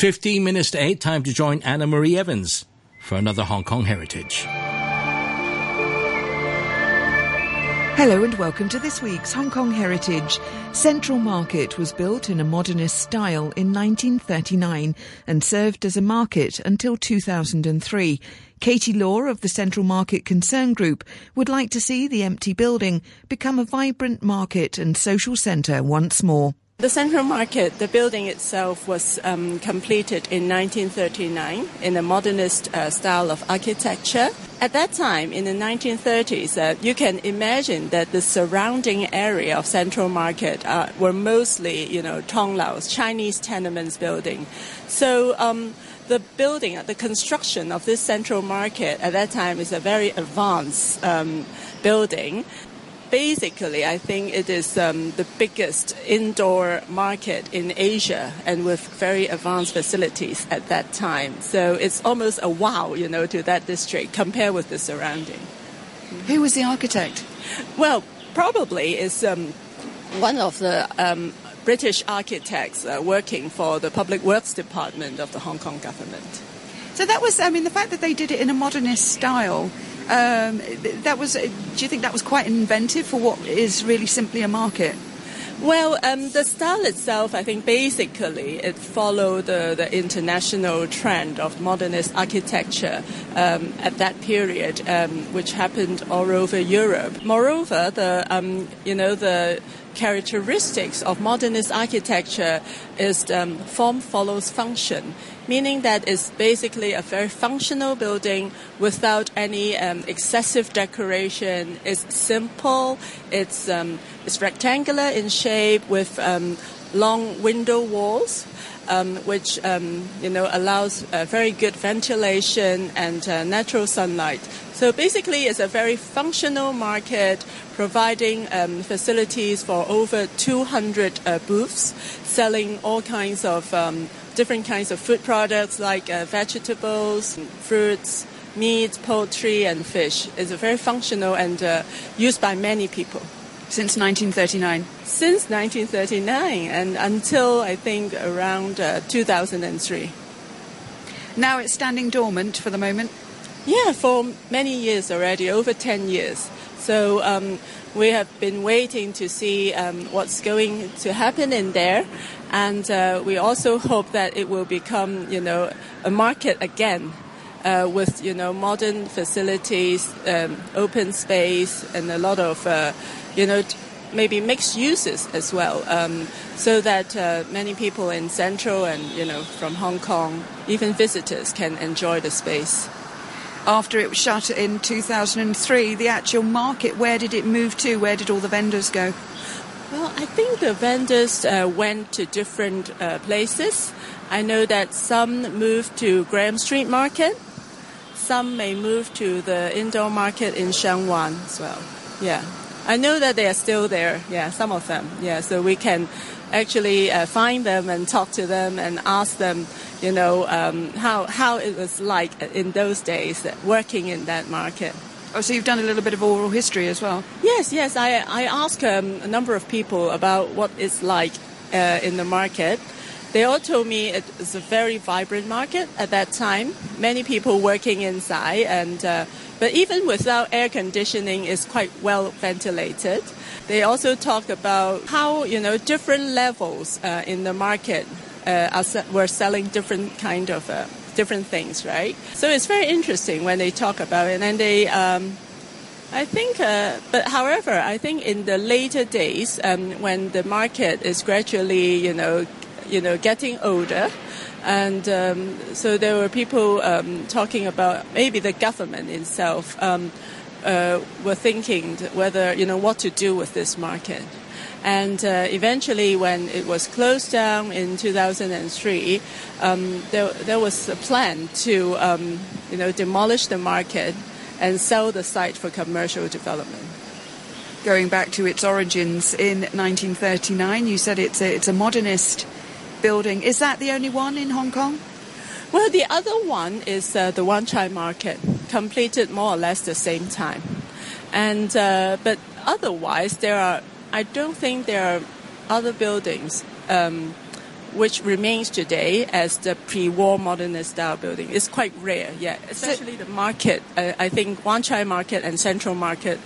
15 minutes to 8, time to join Annemarie Evans for another Hong Kong Heritage. Hello and welcome to this week's Hong Kong Heritage. Central Market was built in a modernist style in 1939 and served as a market until 2003. Katie Law of the Central Market Concern Group would like to see the empty building become a vibrant market and social centre once more. The Central Market, the building itself was um, completed in 1939 in a modernist uh, style of architecture. At that time, in the 1930s, uh, you can imagine that the surrounding area of Central Market uh, were mostly, you know, Tonglau's Chinese tenements building. So um, the building, the construction of this Central Market at that time is a very advanced um, building basically, I think it is um, the biggest indoor market in Asia and with very advanced facilities at that time. So it's almost a wow, you know, to that district compared with the surrounding. Who was the architect? Well, probably is um, one of the um, British architects uh, working for the Public Works Department of the Hong Kong government. So that was, I mean, the fact that they did it in a modernist style um, that was. Uh, do you think that was quite inventive for what is really simply a market? Well, um, the style itself, I think basically it followed the, the international trend of modernist architecture um, at that period, um, which happened all over Europe. Moreover, the um, you know the characteristics of modernist architecture is um, form follows function, meaning that it's basically a very functional building without any um, excessive decoration. It's simple, it's, um, it's rectangular in shape with um, long window walls. Um, which um, you know allows uh, very good ventilation and uh, natural sunlight. So basically, it's a very functional market, providing um, facilities for over 200 uh, booths, selling all kinds of um, different kinds of food products like uh, vegetables, fruits, meat, poultry, and fish. It's very functional and uh, used by many people. Since 1939? Since 1939 and until I think around uh, 2003. Now it's standing dormant for the moment? Yeah, for many years already, over 10 years. So um, we have been waiting to see um, what's going to happen in there. And uh, we also hope that it will become, you know, a market again uh, with, you know, modern facilities, um, open space, and a lot of, uh, you know, maybe mixed uses as well, um, so that uh, many people in Central and, you know, from Hong Kong, even visitors, can enjoy the space after it was shut in 2003, the actual market, where did it move to? Where did all the vendors go? Well, I think the vendors uh, went to different uh, places. I know that some moved to Graham Street Market. Some may move to the indoor market in Sheung Wan as well. Yeah. I know that they are still there. Yeah, some of them. Yeah, so we can actually uh, find them and talk to them and ask them you know, um, how, how it was like in those days working in that market. Oh, so you've done a little bit of oral history as well? Yes, yes. I, I asked um, a number of people about what it's like uh, in the market. They all told me it was a very vibrant market at that time. Many people working inside, and uh, but even without air conditioning, it's quite well ventilated. They also talked about how you know different levels uh, in the market uh, are, selling different kind of uh, different things, right? So it's very interesting when they talk about it, and they. Um, I think, uh, but however, I think in the later days, um, when the market is gradually, you know, you know, getting older, and um, so there were people um, talking about maybe the government itself um, uh, were thinking whether you know what to do with this market. And uh, eventually, when it was closed down in 2003, um, there, there was a plan to, um, you know, demolish the market and sell the site for commercial development. Going back to its origins in 1939, you said it's a, it's a modernist building. Is that the only one in Hong Kong? Well, the other one is uh, the Wan Chai Market, completed more or less the same time. And uh, but otherwise, there are I don't think there are other buildings um, which remains today as the pre-war modernist style building. It's quite rare, yeah. Especially so, the market. I think Wan Chai Market and Central Market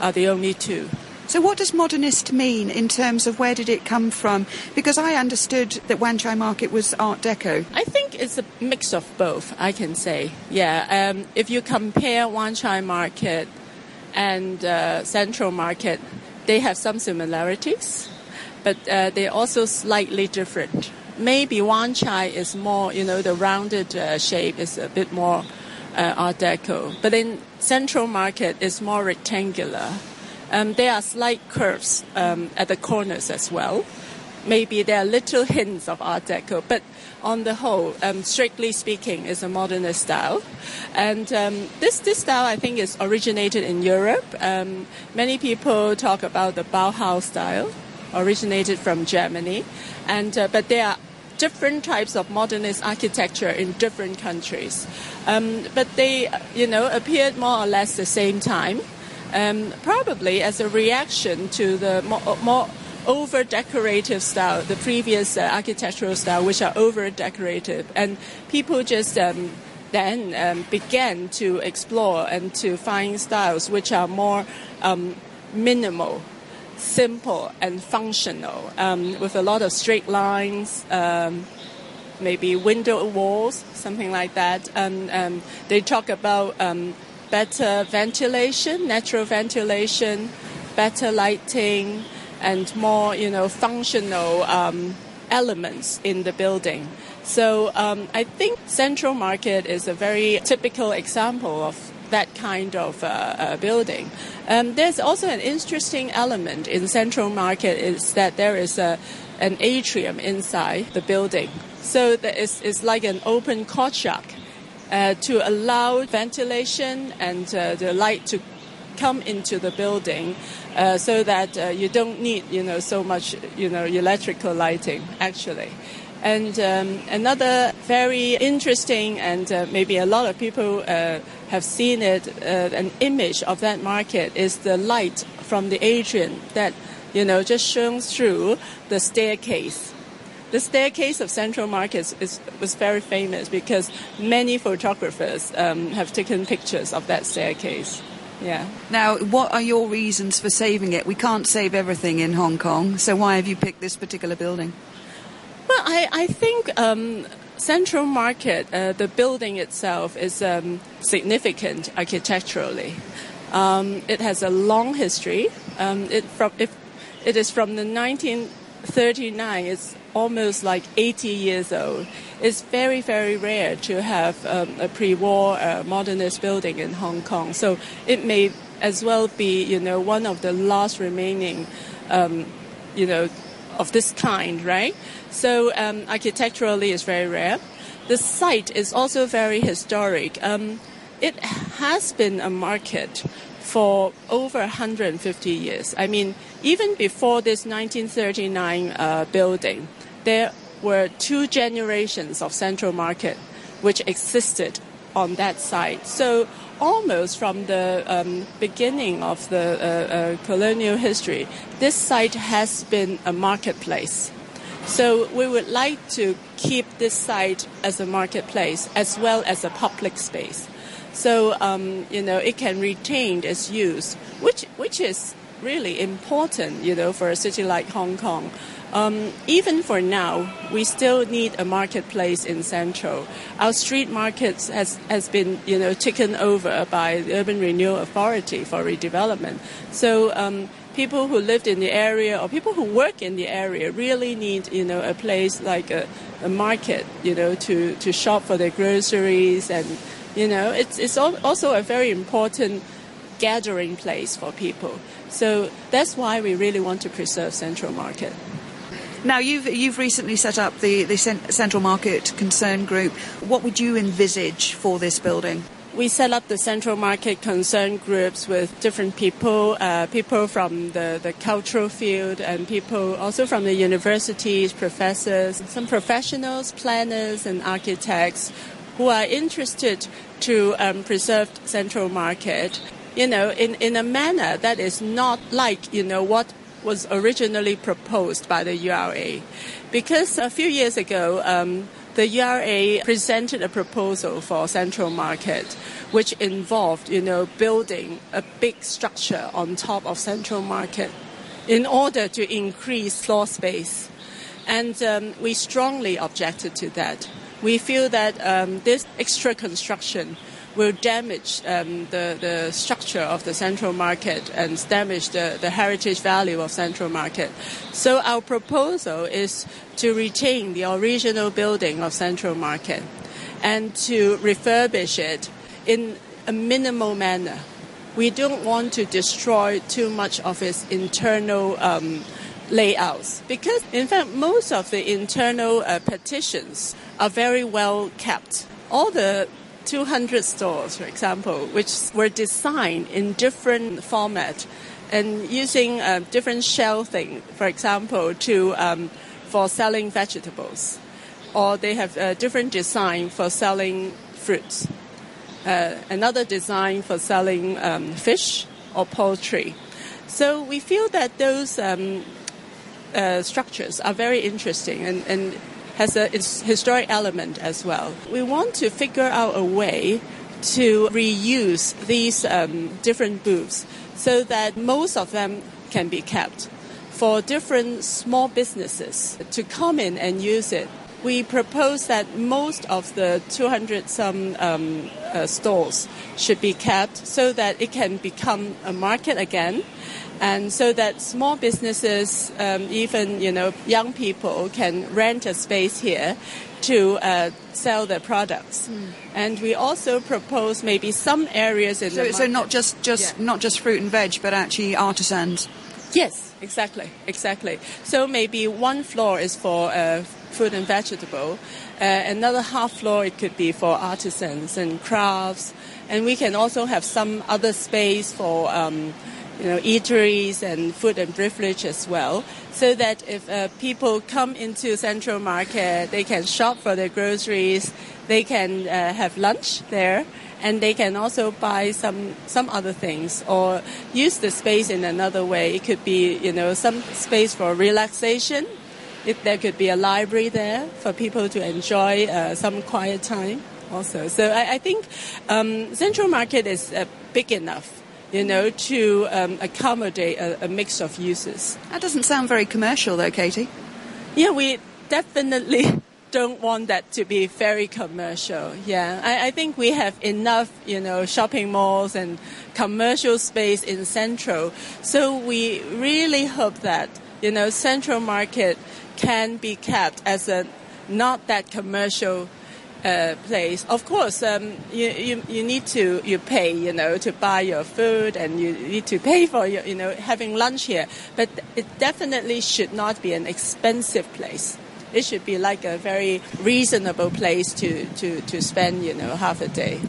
are the only two. So, what does modernist mean in terms of where did it come from? Because I understood that Wan Chai Market was Art Deco. I think it's a mix of both, I can say. Yeah, um, if you compare Wan Chai Market and uh, Central Market, they have some similarities, but uh, they're also slightly different. Maybe Wan Chai is more, you know, the rounded uh, shape is a bit more uh, Art Deco, but in Central Market it's more rectangular um, there are slight curves um, at the corners as well. Maybe there are little hints of Art Deco, but on the whole, um, strictly speaking, is a modernist style. And um, this this style, I think, is originated in Europe. Um, many people talk about the Bauhaus style, originated from Germany, and uh, but there are different types of modernist architecture in different countries. Um, but they, you know, appeared more or less the same time um, probably as a reaction to the more, more over decorative style, the previous uh, architectural style, which are over decorative. And people just um, then um, began to explore and to find styles which are more um, minimal, simple, and functional, um, with a lot of straight lines. Um, maybe window walls, something like that. And they talk about better ventilation, natural ventilation, better lighting, and more, you know, functional um, elements in the building. So um, I think Central Market is a very typical example of that kind of uh, uh, building. Um, there's also an interesting element in Central Market is that there is a, an atrium inside the building. So it's, it's like an open courtyard uh, to allow ventilation and uh, the light to come into the building uh, so that uh, you don't need you know so much you know electrical lighting actually. And um, another very interesting and uh, maybe a lot of people uh, have seen it an image of that market is the light from the atrium that you know just shines through the staircase the staircase of Central Market is, was very famous because many photographers um, have taken pictures of that staircase. Yeah. Now, what are your reasons for saving it? We can't save everything in Hong Kong, so why have you picked this particular building? Well, I, I think um, Central Market, uh, the building itself, is um, significant architecturally. Um, it has a long history. Um, it, from, it, it is from the 1939. It's almost like 80 years old. It's very, very rare to have um, a pre-war uh, modernist building in Hong Kong. So it may as well be, you know, one of the last remaining, um, you know, of this kind, right? So um, architecturally, it's very rare. The site is also very historic. Um, it has been a market for over 150 years. I mean, even before this 1939 uh, building, there were two generations of Central Market which existed on that site. So almost from the um, beginning of the uh, uh, colonial history, this site has been a marketplace. So we would like to keep this site as a marketplace as well as a public space. So um, you know it can retain its use, which which is really important, you know, for a city like Hong Kong. Um, even for now, we still need a marketplace in Central. Our street markets has, has been, you know, taken over by the Urban Renewal Authority for redevelopment. So um, people who lived in the area or people who work in the area really need, you know, a place like a, a market, you know, to, to shop for their groceries and, you know, it's, it's also a very important gathering place for people. So that's why we really want to preserve Central Market. Now, you've, you've recently set up the, the Central Market Concern Group. What would you envisage for this building? we set up the central market concern groups with different people, uh, people from the, the cultural field and people also from the universities, professors, some professionals, planners and architects who are interested to um, preserve central market, you know, in, in a manner that is not like, you know, what was originally proposed by the URA. Because a few years ago, um, the URA presented a proposal for Central Market, which involved, you know, building a big structure on top of Central Market in order to increase floor space. And um, we strongly objected to that. We feel that um, this extra construction will damage um, the, the structure of the central market and damage the, the heritage value of central market. So our proposal is to retain the original building of central market and to refurbish it in a minimal manner. We don't want to destroy too much of its internal um, layouts because, in fact, most of the internal uh, partitions are very well kept. All the 200 stores, for example, which were designed in different format and using uh, different shelving, for example, to um, for selling vegetables, or they have a different design for selling fruits, uh, another design for selling um, fish or poultry. So we feel that those um, uh, structures are very interesting and, and has a historic element as well. We want to figure out a way to reuse these um, different booths so that most of them can be kept for different small businesses to come in and use it. We propose that most of the 200 some um, uh, stores should be kept so that it can become a market again and so that small businesses, um, even you know young people, can rent a space here to uh, sell their products. Mm. And we also propose maybe some areas in so, the so not just just yeah. not just fruit and veg, but actually artisans. Yes, exactly, exactly. So maybe one floor is for uh, fruit and vegetable, uh, another half floor it could be for artisans and crafts, and we can also have some other space for. Um, you know, eateries and food and beverage as well, so that if uh, people come into Central Market, they can shop for their groceries, they can uh, have lunch there, and they can also buy some some other things or use the space in another way. It could be, you know, some space for relaxation. If there could be a library there for people to enjoy uh, some quiet time also. So I, I think um, Central Market is uh, big enough you know, to um, accommodate a, a, mix of uses. That doesn't sound very commercial, though, Katie. Yeah, we definitely don't want that to be very commercial. Yeah, I, I, think we have enough, you know, shopping malls and commercial space in Central. So we really hope that, you know, Central Market can be kept as a not that commercial uh, place. Of course, um, you, you, you need to you pay, you know, to buy your food, and you need to pay for your, you know, having lunch here. But it definitely should not be an expensive place. It should be like a very reasonable place to, to, to spend, you know, half a day.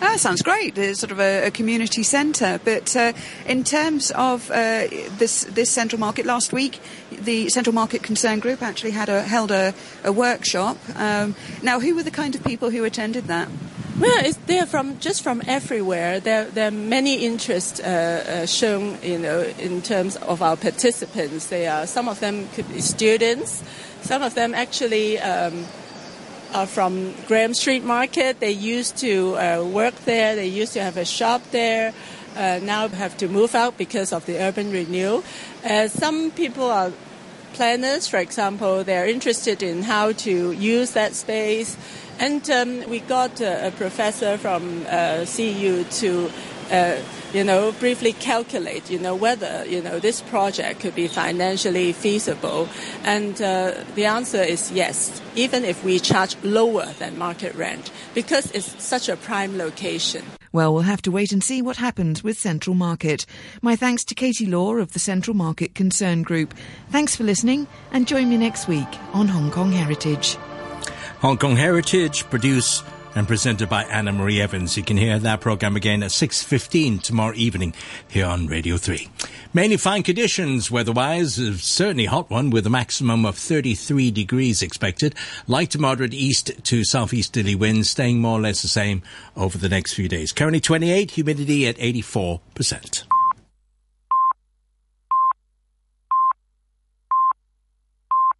That sounds great. It's sort of a, a community centre. But uh, in terms of uh, this this central market, last week the Central Market Concern Group actually had a, held a, a workshop. Um, now, who were the kind of people who attended that? Well, they're from just from everywhere. There, there are many interests uh, uh, shown, you know, in terms of our participants. They are some of them could be students, some of them actually. Um, are from Graham Street Market. They used to uh, work there. They used to have a shop there. Uh, now have to move out because of the urban renewal. Uh, some people are planners, for example. They're interested in how to use that space. And um, we got a, a professor from uh, CU to uh, you know, briefly calculate, you know, whether, you know, this project could be financially feasible. And uh, the answer is yes, even if we charge lower than market rent, because it's such a prime location. Well, we'll have to wait and see what happens with Central Market. My thanks to Katie Law of the Central Market Concern Group. Thanks for listening and join me next week on Hong Kong Heritage. Hong Kong Heritage produce and presented by Annemarie Evans. You can hear that program again at 6.15 tomorrow evening here on Radio 3. Mainly fine conditions weather-wise, certainly hot one with a maximum of 33 degrees expected. Light to moderate east to southeasterly winds staying more or less the same over the next few days. Currently 28, humidity at 84%.